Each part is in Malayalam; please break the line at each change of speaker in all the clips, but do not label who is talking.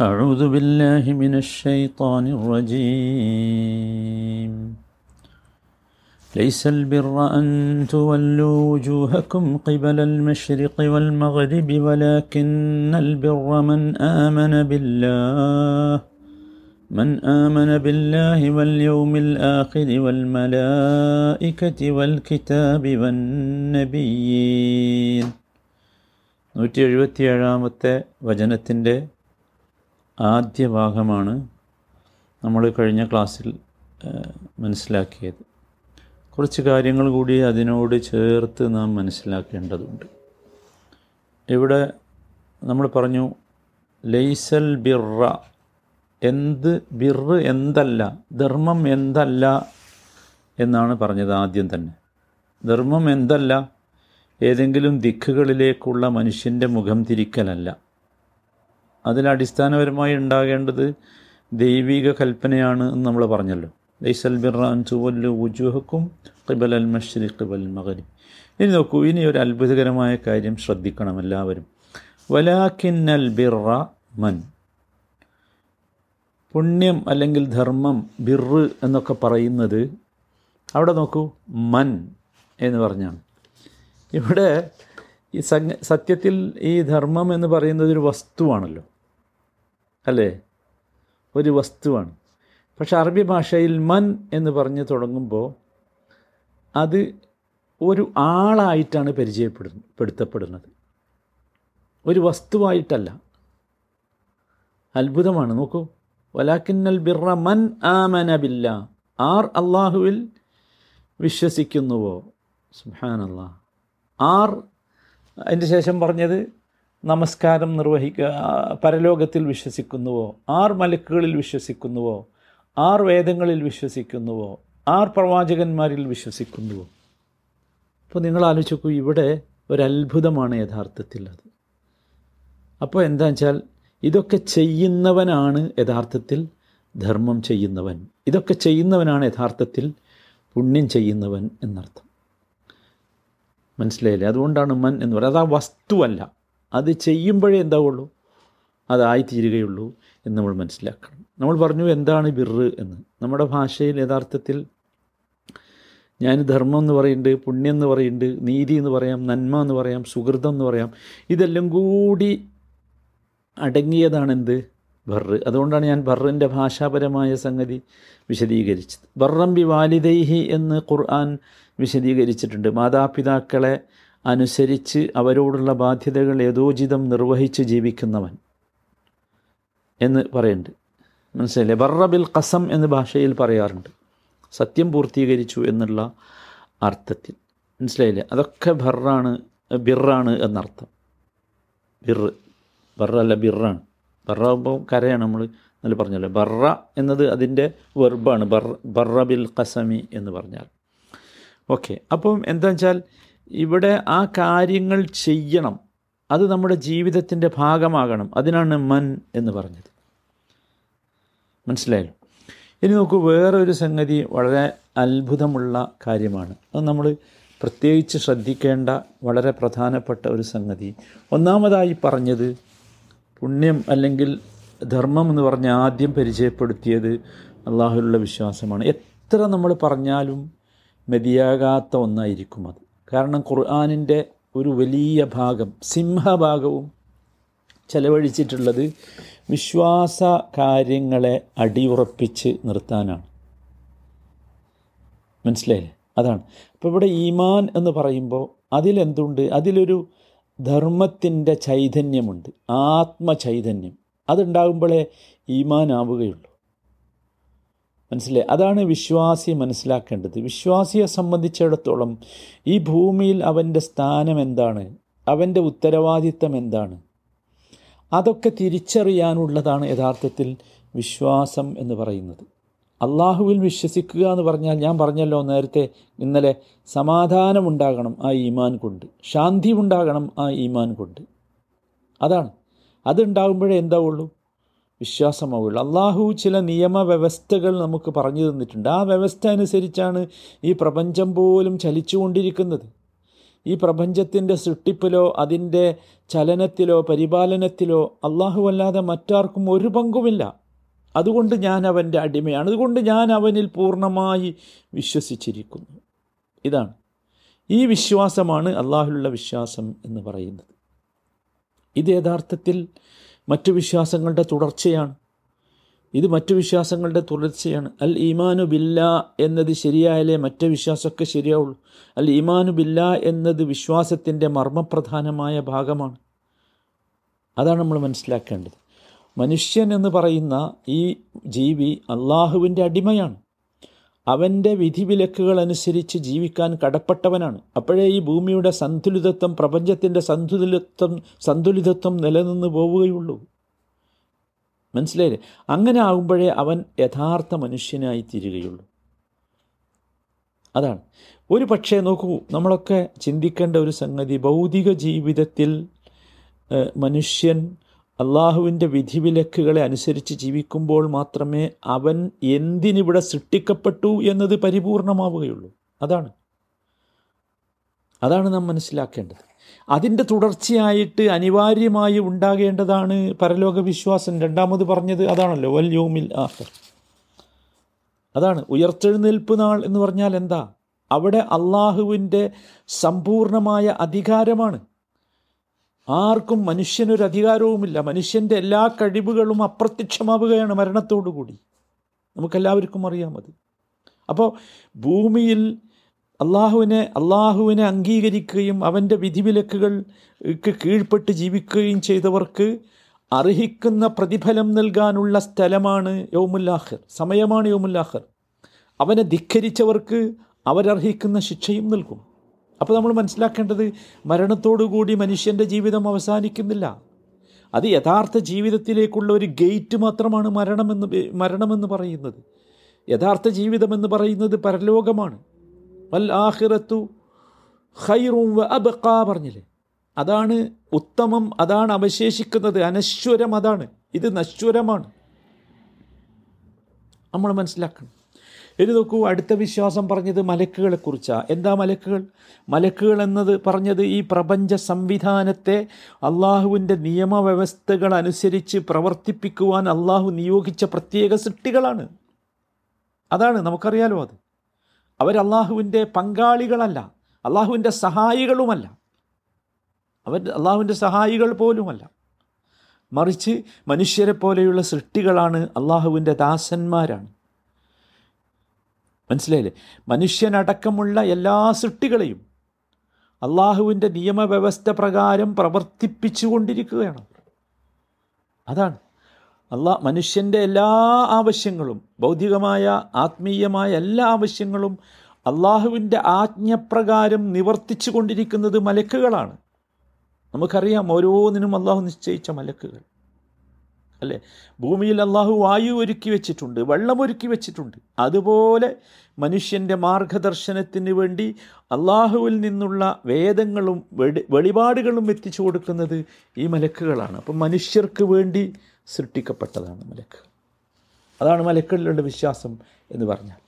أعوذ بالله من الشيطان الرجيم ليس البر أن تولوا وجوهكم قبل المشرق والمغرب ولكن البر من آمن بالله من آمن بالله واليوم الآخر والملائكة والكتاب والنبيين നൂറ്റി എഴുപത്തിയേഴാമത്തെ വചനത്തിൻ്റെ ആദ്യ ഭാഗമാണ് നമ്മൾ കഴിഞ്ഞ ക്ലാസ്സിൽ മനസ്സിലാക്കിയത്. കുറച്ച് കാര്യങ്ങൾ കൂടി അതിനോട് ചേർത്ത് നാം മനസ്സിലാക്കേണ്ടതുണ്ട്. ഇവിടെ നമ്മൾ പറഞ്ഞു ലൈസൽ ബിറ എന്ത് ബിറ് എന്തല്ല ധർമ്മം എന്തല്ല എന്നാണ് പറഞ്ഞത് ആദ്യം തന്നെ. ധർമ്മം എന്തല്ല ഏതെങ്കിലും ദിക്കുകളിലേക്കുള്ള മനുഷ്യന്റെ മുഖം തിരിക്കലല്ല. അതിലടിസ്ഥാനപരമായി ഉണ്ടാകേണ്ടത് ദൈവിക കൽപ്പനയാണ് എന്ന് നമ്മൾ പറഞ്ഞല്ലോ. ലൈസൽ ബിറാൻ ചുവല്ലു ഉജുഹക്കും ഖിബൽ അൽ മഷ്രി കിബൽ മകരി ഇനി നോക്കൂ ഇനി ഒരു അത്ഭുതകരമായ കാര്യം ശ്രദ്ധിക്കണം എല്ലാവരും. വലാക്കിന്നൽ ബിറ മൻ. പുണ്യം അല്ലെങ്കിൽ ധർമ്മം ബിറ് എന്നൊക്കെ പറയുന്നത് അവിടെ നോക്കൂ മൻ എന്ന് പറഞ്ഞാണ്. ഇവിടെ ഈ സത്യത്തിൽ ഈ ധർമ്മം എന്ന് പറയുന്നത് ഒരു വസ്തുവാണല്ലോ. അല്ലേ? ഒരു വസ്തുവാണ്. പക്ഷെ അറബി ഭാഷയിൽ മൻ എന്ന് പറഞ്ഞ് തുടങ്ങുമ്പോൾ അത് ഒരു ആളായിട്ടാണ് പരിചയപ്പെടുന്നത് പെടുത്തപ്പെടുന്നത്. ഒരു വസ്തുവായിട്ടല്ല. അത്ഭുതമാണ്. നോക്കൂ. വലാക്കിന്നൽ ബിറ മൻ ആമന ബില്ല. ആർ അള്ളാഹുവിൽ വിശ്വസിക്കുന്നുവോ? സുഹാനല്ലാ ആർ അതിന്റെ ശേഷം പറഞ്ഞത് നമസ്കാരം നിർവഹിക്കുക പരലോകത്തിൽ വിശ്വസിക്കുന്നുവോ? ആർ മലക്കുകളിൽ വിശ്വസിക്കുന്നുവോ? ആർ വേദങ്ങളിൽ വിശ്വസിക്കുന്നുവോ? ആർ പ്രവാചകന്മാരിൽ വിശ്വസിക്കുന്നുവോ? അപ്പോൾ നിങ്ങൾ ആലോചിച്ച് നോക്കൂ ഇവിടെ ഒരത്ഭുതമാണ് യഥാർത്ഥത്തിൽ അത്. അപ്പോൾ എന്താ വെച്ചാൽ ഇതൊക്കെ ചെയ്യുന്നവനാണ് യഥാർത്ഥത്തിൽ ധർമ്മം ചെയ്യുന്നവൻ. ഇതൊക്കെ ചെയ്യുന്നവനാണ് യഥാർത്ഥത്തിൽ പുണ്യം ചെയ്യുന്നവൻ എന്നർത്ഥം. മനസ്സിലായില്ലേ? അതുകൊണ്ടാണ് മൻ എന്ന് പറയുന്നത്. അത് ആ വസ്തുവല്ല. അത് ചെയ്യുമ്പോഴേ എന്താവുള്ളൂ? അതായിത്തീരുകയുള്ളൂ എന്ന് നമ്മൾ മനസ്സിലാക്കണം. നമ്മൾ പറഞ്ഞു എന്താണ് ബിറ് എന്ന്. നമ്മുടെ ഭാഷയിൽ യഥാർത്ഥത്തിൽ ഞാൻ ധർമ്മം എന്ന് പറയുന്നുണ്ട് പുണ്യം എന്ന് പറയുന്നുണ്ട് നീതി എന്ന് പറയാം നന്മ എന്ന് പറയാം സുഹൃതം എന്ന് പറയാം. ഇതെല്ലാം കൂടി അടങ്ങിയതാണ് എന്ത്? ബർറ്. അതുകൊണ്ടാണ് ഞാൻ ബർറിന്റെ ഭാഷാപരമായ സംഗതി വിശദീകരിച്ചത്. ബർറം ബി വാലിദൈഹി എന്ന് ഖുർആൻ വിശദീകരിച്ചിട്ടുണ്ട്. മാതാപിതാക്കളെ അനുസരിച്ച് അവരോടുള്ള ബാധ്യതകൾ യഥോചിതം നിർവഹിച്ച് ജീവിക്കുന്നവൻ എന്ന് പറയുന്നുണ്ട്. മനസ്സിലായില്ലേ? ബർറബിൽ കസം എന്ന് ഭാഷയിൽ പറയാറുണ്ട്. സത്യം പൂർത്തീകരിച്ചു എന്നുള്ള അർത്ഥത്തിൽ. മനസ്സിലായില്ലേ? അതൊക്കെ ബർറാണ് ബിറാണ് എന്നർത്ഥം. ബിറ്. ബറല്ല ബിറാണ്. ബറാകുമ്പോൾ കരയാണ് നമ്മൾ നല്ല പറഞ്ഞല്ലോ. ബറ എന്നത് അതിന്റെ വെർബാണ്. ബർ ബറ കസമി എന്ന് പറഞ്ഞാൽ. ഓക്കെ. അപ്പം എന്താ വെച്ചാൽ ഇവിടെ ആ കാര്യങ്ങൾ ചെയ്യണം. അത് നമ്മുടെ ജീവിതത്തിന്റെ ഭാഗമാകണം. അതിനാണ് മൻ എന്ന് പറഞ്ഞത്. മനസ്സിലായല്ലോ? ഇനി നോക്കൂ വേറൊരു സംഗതി വളരെ അത്ഭുതമുള്ള കാര്യമാണ്. അത് നമ്മൾ പ്രത്യേകിച്ച് ശ്രദ്ധിക്കേണ്ട വളരെ പ്രധാനപ്പെട്ട ഒരു സംഗതി. ഒന്നാമതായി പറഞ്ഞത് പുണ്യം അല്ലെങ്കിൽ ധർമ്മം എന്ന് പറഞ്ഞ ആദ്യം പരിചയപ്പെടുത്തിയത് അള്ളാഹുലുള്ള വിശ്വാസമാണ്. എത്ര നമ്മൾ പറഞ്ഞാലും മതിയാകാത്ത ഒന്നായിരിക്കും അത്. കാരണം ഖുർആാനിന്റെ ഒരു വലിയ ഭാഗം സിംഹഭാഗവും ചെലവഴിച്ചിട്ടുള്ളത് വിശ്വാസ കാര്യങ്ങളെ അടിയുറപ്പിച്ച് നിർത്താനാണ്. മനസ്സിലായില്ലേ? അതാണ്. അപ്പോൾ ഇവിടെ ഈമാൻ എന്ന് പറയുമ്പോൾ അതിലെന്തുണ്ട്? അതിലൊരു ധർമ്മത്തിന്റെ ചൈതന്യമുണ്ട് ആത്മചൈതന്യം. അതുണ്ടാകുമ്പോഴേ ഈമാൻ ആവുകയുള്ളൂ മനസ്സിലായി അതാണ് വിശ്വാസി മനസ്സിലാക്കേണ്ടത്. വിശ്വാസിയെ സംബന്ധിച്ചിടത്തോളം ഈ ഭൂമിയിൽ അവന്റെ സ്ഥാനം എന്താണ്? അവന്റെ ഉത്തരവാദിത്തം എന്താണ്? അതൊക്കെ തിരിച്ചറിയാനുള്ളതാണ് യഥാർത്ഥത്തിൽ വിശ്വാസം എന്ന് പറയുന്നത്. അള്ളാഹുവിൽ വിശ്വസിക്കുക എന്ന് പറഞ്ഞാൽ ഞാൻ പറഞ്ഞല്ലോ നേരത്തെ ഇന്നലെ സമാധാനം ഉണ്ടാകണം ആ ഈമാൻ കൊണ്ട്. ശാന്തി ഉണ്ടാകണം ആ ഈമാൻ കൊണ്ട്. അതാണ്. അതുണ്ടാകുമ്പോഴേ എന്താവുള്ളൂ? വിശ്വാസമാവുള്ളൂ അള്ളാഹു ചില നിയമവ്യവസ്ഥകൾ നമുക്ക് പറഞ്ഞു തന്നിട്ടുണ്ട്. ആ വ്യവസ്ഥ അനുസരിച്ചാണ് ഈ പ്രപഞ്ചം പോലും ചലിച്ചുകൊണ്ടിരിക്കുന്നത്. ഈ പ്രപഞ്ചത്തിന്റെ സൃഷ്ടിപ്പിലോ അതിന്റെ ചലനത്തിലോ പരിപാലനത്തിലോ അള്ളാഹു അല്ലാതെ മറ്റാർക്കും ഒരു പങ്കുമില്ല. അതുകൊണ്ട് ഞാൻ അവന്റെ അടിമയാണ്. അതുകൊണ്ട് ഞാൻ അവനിൽ പൂർണമായി വിശ്വസിച്ചിരിക്കുന്നു. ഇതാണ്. ഈ വിശ്വാസമാണ് അള്ളാഹുലുള്ള വിശ്വാസം എന്ന് പറയുന്നത്. ഇത് യഥാർത്ഥത്തിൽ മറ്റു വിശ്വാസങ്ങളുടെ തുടർച്ചയാണ്. ഇത് മറ്റു വിശ്വാസങ്ങളുടെ തുടർച്ചയാണ്. അൽ ഈമാനു ബില്ല എന്നത് ശരിയായാലേ മറ്റു വിശ്വാസമൊക്കെ ശരിയാവുള്ളൂ. അൽ ഈമാനു ബില്ല എന്നത് വിശ്വാസത്തിന്റെ മർമ്മപ്രധാനമായ ഭാഗമാണ്. അതാണ് നമ്മൾ മനസ്സിലാക്കേണ്ടത്. മനുഷ്യൻ എന്ന് പറയുന്ന ഈ ജീവി അള്ളാഹുവിന്റെ അടിമയാണ്. അവന്റെ വിധിവിലക്കുകൾ അനുസരിച്ച് ജീവിക്കാൻ കടപ്പെട്ടവനാണ്. അപ്പോഴേ ഈ ഭൂമിയുടെ സന്തുലിതത്വം പ്രപഞ്ചത്തിന്റെ സന്തുലിതത്വം സന്തുലിതത്വം നിലനിന്ന് പോവുകയുള്ളൂ. മനസ്സിലായില്ലേ? അങ്ങനെ ആകുമ്പോഴേ അവൻ യഥാർത്ഥ മനുഷ്യനായി തീരുകയുള്ളൂ. അതാണ്. ഒരു പക്ഷേ നോക്കൂ നമ്മളൊക്കെ ചിന്തിക്കേണ്ട ഒരു സംഗതി ഭൗതിക ജീവിതത്തിൽ മനുഷ്യൻ അള്ളാഹുവിന്റെ വിധിവിലക്കുകളെ അനുസരിച്ച് ജീവിക്കുമ്പോൾ മാത്രമേ അവൻ എന്തിനിവിടെ സൃഷ്ടിക്കപ്പെട്ടു എന്നത് പരിപൂർണമാവുകയുള്ളൂ. അതാണ്. അതാണ് നാം മനസ്സിലാക്കേണ്ടത്. അതിന്റെ തുടർച്ചയായിട്ട് അനിവാര്യമായി ഉണ്ടാകേണ്ടതാണ് പരലോക വിശ്വാസം രണ്ടാമത് പറഞ്ഞത് അതാണല്ലോ വൽ ആഹർ അതാണ്. ഉയർത്തെഴുന്നേൽപ്പ് നാൾ എന്ന് പറഞ്ഞാൽ എന്താ? അവിടെ അള്ളാഹുവിന്റെ സമ്പൂർണമായ അധികാരമാണ്. ആർക്കും മനുഷ്യനൊരു അധികാരവുമില്ല. മനുഷ്യന്റെ എല്ലാ കഴിവുകളും അപ്രത്യക്ഷമാവുകയാണ് മരണത്തോടുകൂടി. നമുക്കെല്ലാവർക്കും അറിയാം അത്. അപ്പോൾ ഭൂമിയിൽ അള്ളാഹുവിനെ അള്ളാഹുവിനെ അംഗീകരിക്കുകയും അവന്റെ വിധിവിലക്കുകൾക്ക് കീഴ്പ്പെട്ട് ജീവിക്കുകയും ചെയ്തവർക്ക് അർഹിക്കുന്ന പ്രതിഫലം നൽകാനുള്ള സ്ഥലമാണ് യോമുല്ലാഹർ സമയമാണ് യോമുല്ലാഹർ അവനെ ധിക്കരിച്ചവർക്ക് അവരർഹിക്കുന്ന ശിക്ഷയും നൽകും. അപ്പോൾ നമ്മൾ മനസ്സിലാക്കേണ്ടത് മരണത്തോടുകൂടി മനുഷ്യന്റെ ജീവിതം അവസാനിക്കുന്നില്ല. അത് യഥാർത്ഥ ജീവിതത്തിലേക്കുള്ള ഒരു ഗേറ്റ് മാത്രമാണ് മരണമെന്ന് മരണമെന്ന് പറയുന്നത്. യഥാർത്ഥ ജീവിതമെന്ന് പറയുന്നത് പരലോകമാണ്. വൽ ആഹിറത്തു ഖൈറും വ അബക്ക പറഞ്ഞില്ലേ? അതാണ് ഉത്തമം അതാണ് അവശേഷിക്കുന്നത്. അനശ്വരം അതാണ്. ഇത് നശ്വരമാണ്. നമ്മൾ മനസ്സിലാക്കണം. ഇനി നോക്കൂ അടുത്ത വിശ്വാസം പറഞ്ഞത് മലക്കുകളെക്കുറിച്ചാണ് എന്താ മലക്കുകൾ? മലക്കുകൾ എന്നത് പറഞ്ഞത് ഈ പ്രപഞ്ച സംവിധാനത്തെ അള്ളാഹുവിന്റെ നിയമവ്യവസ്ഥകൾ അനുസരിച്ച് പ്രവർത്തിപ്പിക്കുവാൻ അള്ളാഹു നിയോഗിച്ച പ്രത്യേക സൃഷ്ടികളാണ്. അതാണ് നമുക്കറിയാലോ അത്. അവർ അള്ളാഹുവിന്റെ പങ്കാളികളല്ല അള്ളാഹുവിന്റെ സഹായികളുമല്ല. അവർ അള്ളാഹുവിന്റെ സഹായികൾ പോലുമല്ല. മറിച്ച് മനുഷ്യരെ പോലെയുള്ള സൃഷ്ടികളാണ് അള്ളാഹുവിന്റെ ദാസന്മാരാണ്. മനസ്സിലായില്ലേ? മനുഷ്യനടക്കമുള്ള എല്ലാ സൃഷ്ടികളെയും അള്ളാഹുവിന്റെ നിയമവ്യവസ്ഥ പ്രകാരം പ്രവർത്തിപ്പിച്ചു കൊണ്ടിരിക്കുകയാണ് അതാണ്. അള്ളാ മനുഷ്യന്റെ എല്ലാ ആവശ്യങ്ങളും ഭൗതികമായ ആത്മീയമായ എല്ലാ ആവശ്യങ്ങളും അള്ളാഹുവിന്റെ ആജ്ഞപ്രകാരം നിവർത്തിച്ചു കൊണ്ടിരിക്കുന്നത് മലക്കുകളാണ്. നമുക്കറിയാം ഓരോന്നിനും അള്ളാഹു നിശ്ചയിച്ച മലക്കുകൾ. അല്ലേ? ഭൂമിയിൽ അള്ളാഹു വായു ഒരുക്കി വെച്ചിട്ടുണ്ട് വെള്ളം ഒരുക്കി വെച്ചിട്ടുണ്ട്. അതുപോലെ മനുഷ്യന്റെ മാർഗദർശനത്തിന് വേണ്ടി അള്ളാഹുവിൽ നിന്നുള്ള വേദങ്ങളും വെളിപാടുകളും എത്തിച്ചു കൊടുക്കുന്നത് ഈ മലക്കുകളാണ്. അപ്പം മനുഷ്യർക്ക് വേണ്ടി സൃഷ്ടിക്കപ്പെട്ടതാണ് മലക്ക് അതാണ് മലക്കുകളിലുള്ള വിശ്വാസം എന്ന് പറഞ്ഞാൽ.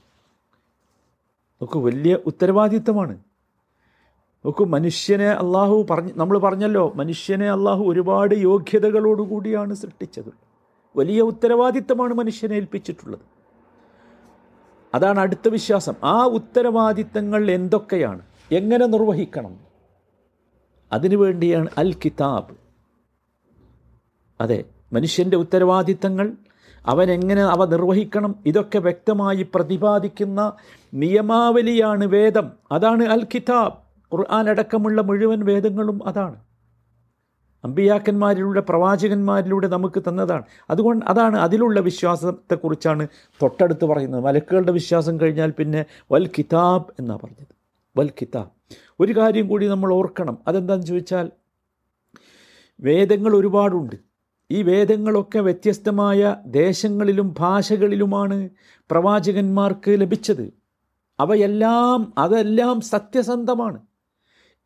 നമുക്ക് വലിയ ഉത്തരവാദിത്തമാണ് നോക്കൂ മനുഷ്യനെ അള്ളാഹു പറഞ്ഞ് നമ്മൾ പറഞ്ഞല്ലോ മനുഷ്യനെ അള്ളാഹു ഒരുപാട് യോഗ്യതകളോടുകൂടിയാണ് സൃഷ്ടിച്ചത്. വലിയ ഉത്തരവാദിത്തമാണ് മനുഷ്യനെ ഏൽപ്പിച്ചിട്ടുള്ളത്. അതാണ് അടുത്ത വിശ്വാസം. ആ ഉത്തരവാദിത്തങ്ങൾ എന്തൊക്കെയാണ്? എങ്ങനെ നിർവഹിക്കണം? അതിനു വേണ്ടിയാണ് അൽ കിതാബ് അതെ മനുഷ്യന്റെ ഉത്തരവാദിത്തങ്ങൾ അവൻ എങ്ങനെ അവ നിർവഹിക്കണം ഇതൊക്കെ വ്യക്തമായി പ്രതിപാദിക്കുന്ന നിയമാവലിയാണ് വേദം. അതാണ് അൽ കിതാബ് ഖുർആൻ അടക്കമുള്ള മുഴുവൻ വേദങ്ങളും അതാണ്. അമ്പിയാക്കന്മാരിലൂടെ പ്രവാചകന്മാരിലൂടെ നമുക്ക് തന്നതാണ്. അതുകൊണ്ട് അതാണ് അതിലുള്ള വിശ്വാസത്തെക്കുറിച്ചാണ് തൊട്ടടുത്ത് പറയുന്നത്. മലക്കുകളുടെ വിശ്വാസം കഴിഞ്ഞാൽ പിന്നെ വൽ കിതാബ് എന്നാണ് പറഞ്ഞത്. വൽ കിതാബ്. ഒരു കാര്യം കൂടി നമ്മൾ ഓർക്കണം. അതെന്താണെന്ന് ചോദിച്ചാൽ വേദങ്ങൾ ഒരുപാടുണ്ട്. ഈ വേദങ്ങളൊക്കെ വ്യത്യസ്തമായ ദേശങ്ങളിലും ഭാഷകളിലുമാണ് പ്രവാചകന്മാർക്ക് ലഭിച്ചത്. അവയെല്ലാം അതെല്ലാം സത്യസന്ധമാണ്.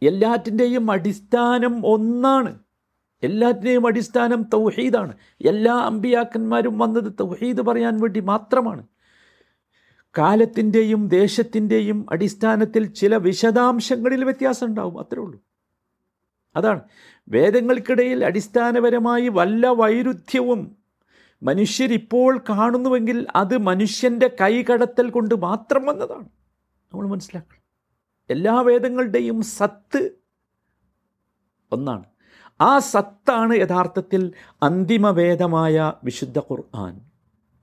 എല്ലാറ്റിന്റെയും അടിസ്ഥാനം ഒന്നാണ്. എല്ലാറ്റിന്റെയും അടിസ്ഥാനം തൗഹീദാണ്. എല്ലാ അമ്പിയാക്കന്മാരും വന്നത് തൗഹീദ് പറയാൻ വേണ്ടി മാത്രമാണ്. കാലത്തിന്റെയും ദേശത്തിന്റെയും അടിസ്ഥാനത്തിൽ ചില വിശദാംശങ്ങളിൽ വ്യത്യാസം ഉണ്ടാവും അത്രേ ഉള്ളൂ. അതാണ്. വേദങ്ങൾക്കിടയിൽ അടിസ്ഥാനപരമായി വല്ല വൈരുദ്ധ്യവും മനുഷ്യരിപ്പോൾ കാണുന്നുവെങ്കിൽ അത് മനുഷ്യന്റെ കൈകടത്തൽ കൊണ്ട് മാത്രം വന്നതാണ്. നമ്മൾ മനസ്സിലാക്കണം. എല്ലാ വേദങ്ങളുടെയും സത്ത് ഒന്നാണ്. ആ സത്താണ് യഥാർത്ഥത്തിൽ അന്തിമ വേദമായ വിശുദ്ധ ഖുർആൻ.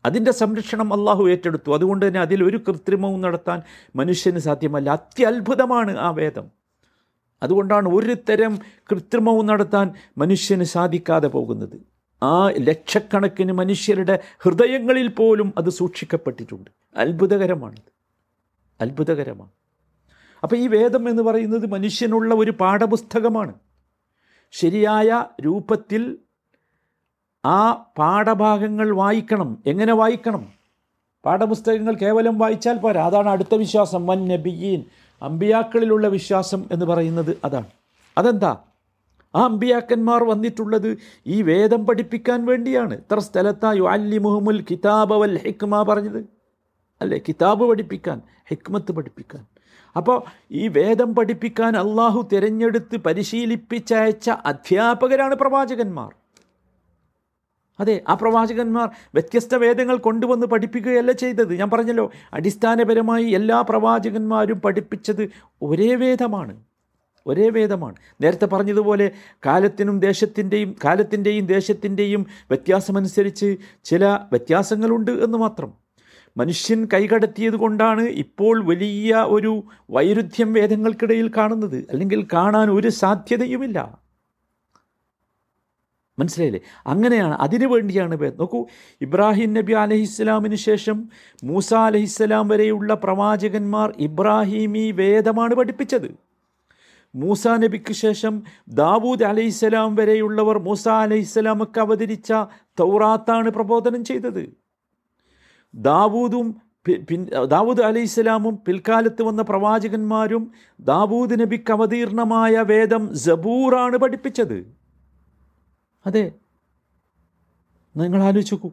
അതിന്റെ സംരക്ഷണം അള്ളാഹു ഏറ്റെടുത്തു. അതുകൊണ്ട് തന്നെ അതിൽ ഒരു കൃത്രിമവും നടത്താൻ മനുഷ്യന് സാധ്യമല്ല. അത്യത്ഭുതമാണ് ആ വേദം. അതുകൊണ്ടാണ് ഒരു തരം കൃത്രിമവും നടത്താൻ മനുഷ്യന് സാധിക്കാതെ പോകുന്നത്. ആ ലക്ഷക്കണക്കിന് മനുഷ്യരുടെ ഹൃദയങ്ങളിൽ പോലും അത് സൂക്ഷിക്കപ്പെട്ടിട്ടുണ്ട്. അത്ഭുതകരമാണത്. അത്ഭുതകരമാണ്. അപ്പോൾ ഈ വേദം എന്ന് പറയുന്നത് മനുഷ്യനുള്ള ഒരു പാഠപുസ്തകമാണ്. ശരിയായ രൂപത്തിൽ ആ പാഠഭാഗങ്ങൾ വായിക്കണം. എങ്ങനെ വായിക്കണം? പാഠപുസ്തകങ്ങൾ കേവലം വായിച്ചാൽ പോരാ. അതാണ് അടുത്ത വിശ്വാസം. വൻ നബിയീൻ. അമ്പിയാക്കളിലുള്ള വിശ്വാസം എന്ന് പറയുന്നത് അതാണ്. അതെന്താ? ആ അമ്പിയാക്കന്മാർ വന്നിട്ടുള്ളത് ഈ വേദം പഠിപ്പിക്കാൻ വേണ്ടിയാണ്. ഇത്ര സ്ഥലത്താ യു അല്ലി മുഹമുൽ കിതാബ് വൽ ഹിക്മ പറഞ്ഞത്. അല്ലേ? കിതാബ് പഠിപ്പിക്കാൻ ഹിക്മത്ത് പഠിപ്പിക്കാൻ. അപ്പോൾ ഈ വേദം പഠിപ്പിക്കാൻ അള്ളാഹു തിരഞ്ഞെടുത്ത് പരിശീലിപ്പിച്ചയച്ച അധ്യാപകരാണ് പ്രവാചകന്മാർ. അതെ ആ പ്രവാചകന്മാർ വ്യത്യസ്ത വേദങ്ങൾ കൊണ്ടുവന്ന് പഠിപ്പിക്കുകയല്ല ചെയ്തത്. ഞാൻ പറഞ്ഞല്ലോ അടിസ്ഥാനപരമായി എല്ലാ പ്രവാചകന്മാരും പഠിപ്പിച്ചത് ഒരേ വേദമാണ്. ഒരേ വേദമാണ്. നേരത്തെ പറഞ്ഞതുപോലെ കാലത്തിനും ദേശത്തിന്റെയും കാലത്തിന്റെയും ദേശത്തിന്റെയും വ്യത്യാസമനുസരിച്ച് ചില വ്യത്യാസങ്ങളുണ്ട് എന്ന് മാത്രം. മനുഷ്യൻ കൈകടത്തിയത് കൊണ്ടാണ് ഇപ്പോൾ വലിയ ഒരു വൈരുദ്ധ്യം വേദങ്ങൾക്കിടയിൽ കാണുന്നത്. അല്ലെങ്കിൽ കാണാൻ ഒരു സാധ്യതയുമില്ല. മനസ്സിലായില്ലേ? അങ്ങനെയാണ്. അതിനു വേണ്ടിയാണ് നോക്കൂ ഇബ്രാഹിം നബി അലഹിസ്സലാമിന് ശേഷം മൂസ അലഹിസ്സലാം വരെയുള്ള പ്രവാചകന്മാർ ഇബ്രാഹിമി വേദമാണ് പഠിപ്പിച്ചത്. മൂസ നബിക്ക് ശേഷം ദാവൂദ് അലൈഹിസ്സലാം വരെയുള്ളവർ മൂസ അലൈഹിസ്സലാമൊക്കെ അവതരിച്ച തൗറാത്താണ് പ്രബോധനം ചെയ്തത്. ദാവൂദും പിൻ ദാവൂദ് അലൈഹിസ്സലാമും പിൽക്കാലത്ത് വന്ന പ്രവാചകന്മാരും ദാവൂദ് നബിക്ക് അവതീർണമായ വേദം ജബൂറാണ് പഠിപ്പിച്ചത്. അതെ. നിങ്ങൾ ആലോചിക്കൂ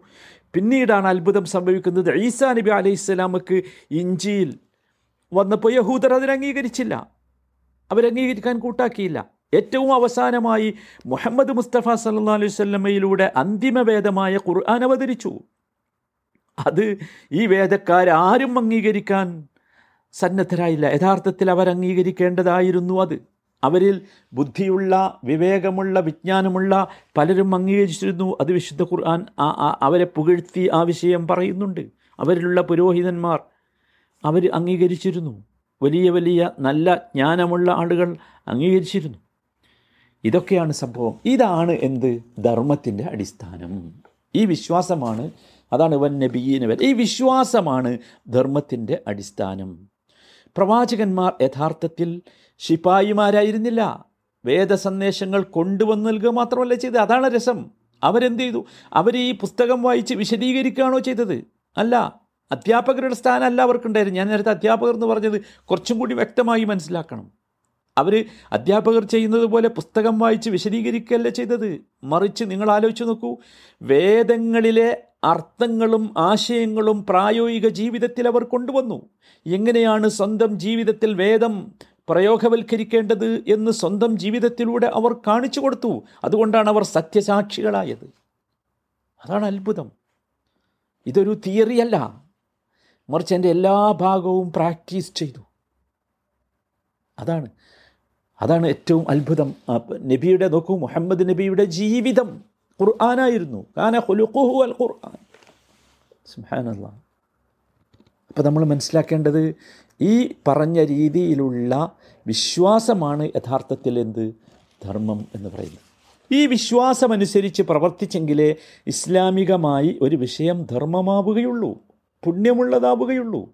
പിന്നീടാണ് അത്ഭുതം സംഭവിക്കുന്നത്. ഈസാ നബി അലൈഹി ഇസ്ലാമക്ക് ഇഞ്ചിയിൽ വന്നപ്പോൾ യഹൂദർ അതിനംഗീകരിച്ചില്ല അവരംഗീകരിക്കാൻ കൂട്ടാക്കിയില്ല. ഏറ്റവും അവസാനമായി മുഹമ്മദ് മുസ്തഫ സല്ലാ അലൈഹി അന്തിമ വേദമായ ഖുർആൻ അവതരിച്ചു. അത് ഈ വേദക്കാരും അംഗീകരിക്കാൻ സന്നദ്ധരായില്ല. യഥാർത്ഥത്തിൽ അവർ അംഗീകരിക്കേണ്ടതായിരുന്നു അത്. അവരിൽ ബുദ്ധിയുള്ള വിവേകമുള്ള വിജ്ഞാനമുള്ള പലരും അംഗീകരിച്ചിരുന്നു. അത് വിശുദ്ധ ഖുർആൻ അവരെ പുകഴ്ത്തി ആ വിഷയം പറയുന്നുണ്ട്. അവരിലുള്ള പുരോഹിതന്മാർ അവർ അംഗീകരിച്ചിരുന്നു. വലിയ വലിയ നല്ല ജ്ഞാനമുള്ള ആളുകൾ അംഗീകരിച്ചിരുന്നു. ഇതൊക്കെയാണ് സംഭവം. ഇതാണ് എന്ത്? ധർമ്മത്തിന്റെ അടിസ്ഥാനം. ഈ വിശ്വാസമാണ് അതാണ് വൻ നബീനവൻ ഈ വിശ്വാസമാണ് ധർമ്മത്തിന്റെ അടിസ്ഥാനം. പ്രവാചകന്മാർ യഥാർത്ഥത്തിൽ ശിപായിമാരായിരുന്നില്ല. വേദസന്ദേശങ്ങൾ കൊണ്ടുവന്ന് നൽകുക മാത്രമല്ല ചെയ്തത്. അതാണ് രസം. അവരെന്ത് ചെയ്തു? അവർ ഈ പുസ്തകം വായിച്ച് വിശദീകരിക്കുകയാണോ ചെയ്തത്? അല്ല. അധ്യാപകരുടെ സ്ഥാനമല്ല അവർക്കുണ്ടായിരുന്നു ഞാൻ നേരത്തെ അധ്യാപകർ എന്ന് പറഞ്ഞത് കുറച്ചും കൂടി വ്യക്തമായി മനസ്സിലാക്കണം. അവർ അധ്യാപകർ ചെയ്യുന്നത് പോലെ പുസ്തകം വായിച്ച് വിശദീകരിക്കുകയല്ല ചെയ്തത്. മറിച്ച് നിങ്ങൾ ആലോചിച്ച് നോക്കൂ. വേദങ്ങളിലെ അർത്ഥങ്ങളും ആശയങ്ങളും പ്രായോഗിക ജീവിതത്തിൽ അവർ കൊണ്ടുവന്നു. എങ്ങനെയാണ് സ്വന്തം ജീവിതത്തിൽ വേദം പ്രയോഗവൽക്കരിക്കേണ്ടത് എന്ന് സ്വന്തം ജീവിതത്തിലൂടെ അവർ കാണിച്ചു കൊടുത്തു. അതുകൊണ്ടാണ് അവർ സത്യസാക്ഷികളായത്. അതാണ് അത്ഭുതം. ഇതൊരു തിയറിയല്ല മറിച്ച് എന്റെ എല്ലാ ഭാഗവും പ്രാക്ടീസ് ചെയ്തു. അതാണ്. അതാണ് ഏറ്റവും അത്ഭുതം. നബിയുടെ നോക്കൂ മുഹമ്മദ് നബിയുടെ ജീവിതം. ഖുർആനായിരുന്നു. അൽ ഖുർആൻ. അപ്പോൾ നമ്മൾ മനസ്സിലാക്കേണ്ടത് ഈ പറഞ്ഞ രീതിയിലുള്ള വിശ്വാസമാണ് യഥാർത്ഥത്തിൽ എന്ത്? ധർമ്മം എന്ന് പറയുന്നത്. ഈ വിശ്വാസമനുസരിച്ച് പ്രവർത്തിച്ചെങ്കിലേ ഇസ്ലാമികമായി ഒരു വിഷയം ധർമ്മമാവുകയുള്ളൂ. പുണ്യമുള്ളതാവുകയുള്ളൂ.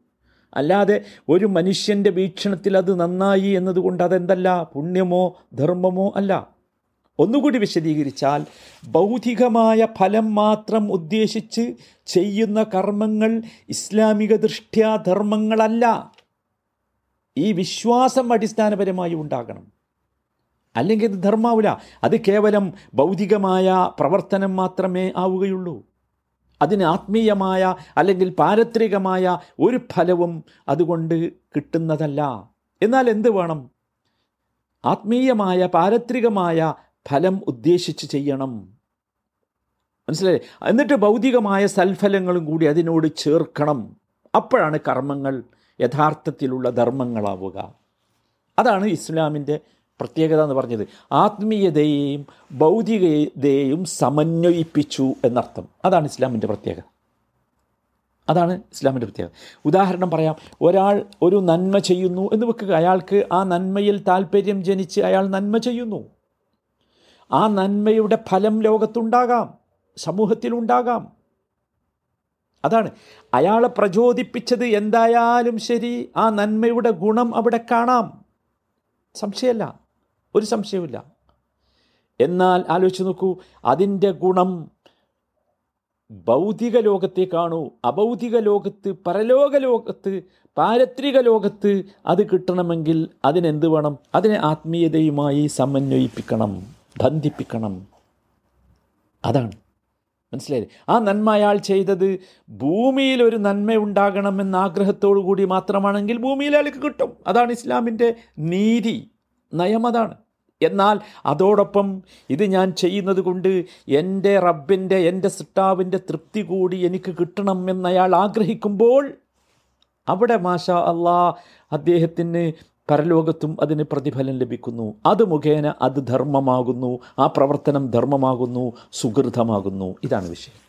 അല്ലാതെ ഒരു മനുഷ്യന്റെ വീക്ഷണത്തിൽ അത് നന്നായി എന്നതുകൊണ്ട് അതെന്തല്ല? പുണ്യമോ ധർമ്മമോ അല്ല. ഒന്നുകൂടി വിശദീകരിച്ചാൽ ബൗദ്ധികമായ ഫലം മാത്രം ഉദ്ദേശിച്ച് ചെയ്യുന്ന കർമ്മങ്ങൾ ഇസ്ലാമിക ദൃഷ്ട്യാ ധർമ്മങ്ങളല്ല ഈ വിശ്വാസം അടിസ്ഥാനപരമായി ഉണ്ടാകണം. അല്ലെങ്കിൽ ഇത് ധർമാവില്ല അത് കേവലം ഭൗതികമായ പ്രവർത്തനം മാത്രമേ ആവുകയുള്ളൂ. അതിന് ആത്മീയമായ അല്ലെങ്കിൽ പാരത്രികമായ ഒരു ഫലവും അതുകൊണ്ട് കിട്ടുന്നതല്ല. എന്നാൽ എന്ത് വേണം? ആത്മീയമായ പാരത്രികമായ ഫലം ഉദ്ദേശിച്ച് ചെയ്യണം. മനസ്സിലായി എന്നിട്ട് ഭൗതികമായ സൽഫലങ്ങളും കൂടി അതിനോട് ചേർക്കണം. അപ്പോഴാണ് കർമ്മങ്ങൾ യഥാർത്ഥത്തിലുള്ള ധർമ്മങ്ങളാവുക. അതാണ് ഇസ്ലാമിന്റെ പ്രത്യേകത എന്ന് പറഞ്ഞത്. ആത്മീയതയെയും ഭൗതികതയെയും സമന്വയിപ്പിച്ചു എന്നർത്ഥം. അതാണ് ഇസ്ലാമിന്റെ പ്രത്യേകത. അതാണ് ഇസ്ലാമിന്റെ പ്രത്യേകത. ഉദാഹരണം പറയാം. ഒരാൾ ഒരു നന്മ ചെയ്യുന്നു എന്ന് വെക്കുക. അയാൾക്ക് ആ നന്മയിൽ താല്പര്യം ജനിച്ച് അയാൾ നന്മ ചെയ്യുന്നു. ആ നന്മയുടെ ഫലം ലോകത്തുണ്ടാകാം സമൂഹത്തിലുണ്ടാകാം. അതാണ്. അയാളെ പ്രചോദിപ്പിച്ചത് എന്തായാലും ശരി ആ നന്മയുടെ ഗുണം അവിടെ കാണാം. സംശയമല്ല. ഒരു സംശയവുമില്ല. എന്നാൽ ആലോചിച്ച് നോക്കൂ അതിന്റെ ഗുണം ഭൗതിക ലോകത്തെ കാണൂ. അഭൗതിക ലോകത്ത് പരലോക ലോകത്ത് പാരത്രിക ലോകത്ത് അത് കിട്ടണമെങ്കിൽ അതിനെന്ത് വേണം? അതിനെ ആത്മീയതയുമായി സമന്വയിപ്പിക്കണം. ബന്ധിപ്പിക്കണം. അതാണ്. മനസ്സിലായില്ലേ ആ നന്മ അയാൾ ചെയ്തത് ഭൂമിയിൽ ഒരു നന്മ ഉണ്ടാകണമെന്ന ആഗ്രഹത്തോടു കൂടി മാത്രമാണെങ്കിൽ ഭൂമിയിൽ അയാൾക്ക് കിട്ടും. അതാണ് ഇസ്ലാമിന്റെ നീതി. നയം അതാണ്. എന്നാൽ അതോടൊപ്പം ഇത് ഞാൻ ചെയ്യുന്നത് കൊണ്ട് എന്റെ റബ്ബിന്റെ എന്റെ സിട്ടാവിന്റെ തൃപ്തി കൂടി എനിക്ക് കിട്ടണം എന്നയാൾ ആഗ്രഹിക്കുമ്പോൾ അവിടെ മാഷ അള്ളാ അദ്ദേഹത്തിന് പരലോകത്തും അതിന് പ്രതിഫലം ലഭിക്കുന്നു. അത് മുഖേന അത് ധർമ്മമാകുന്നു. ആ പ്രവർത്തനം ധർമ്മമാകുന്നു. സുഹൃതമാകുന്നു. ഇതാണ് വിഷയം.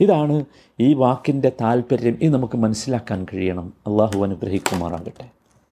ഇതാണ് ഈ വാക്കിന്റെ താല്പര്യം ഇത് നമുക്ക് മനസ്സിലാക്കാൻ കഴിയണം. അള്ളാഹു അനുഗ്രഹിക്കുമാറാകട്ടെ.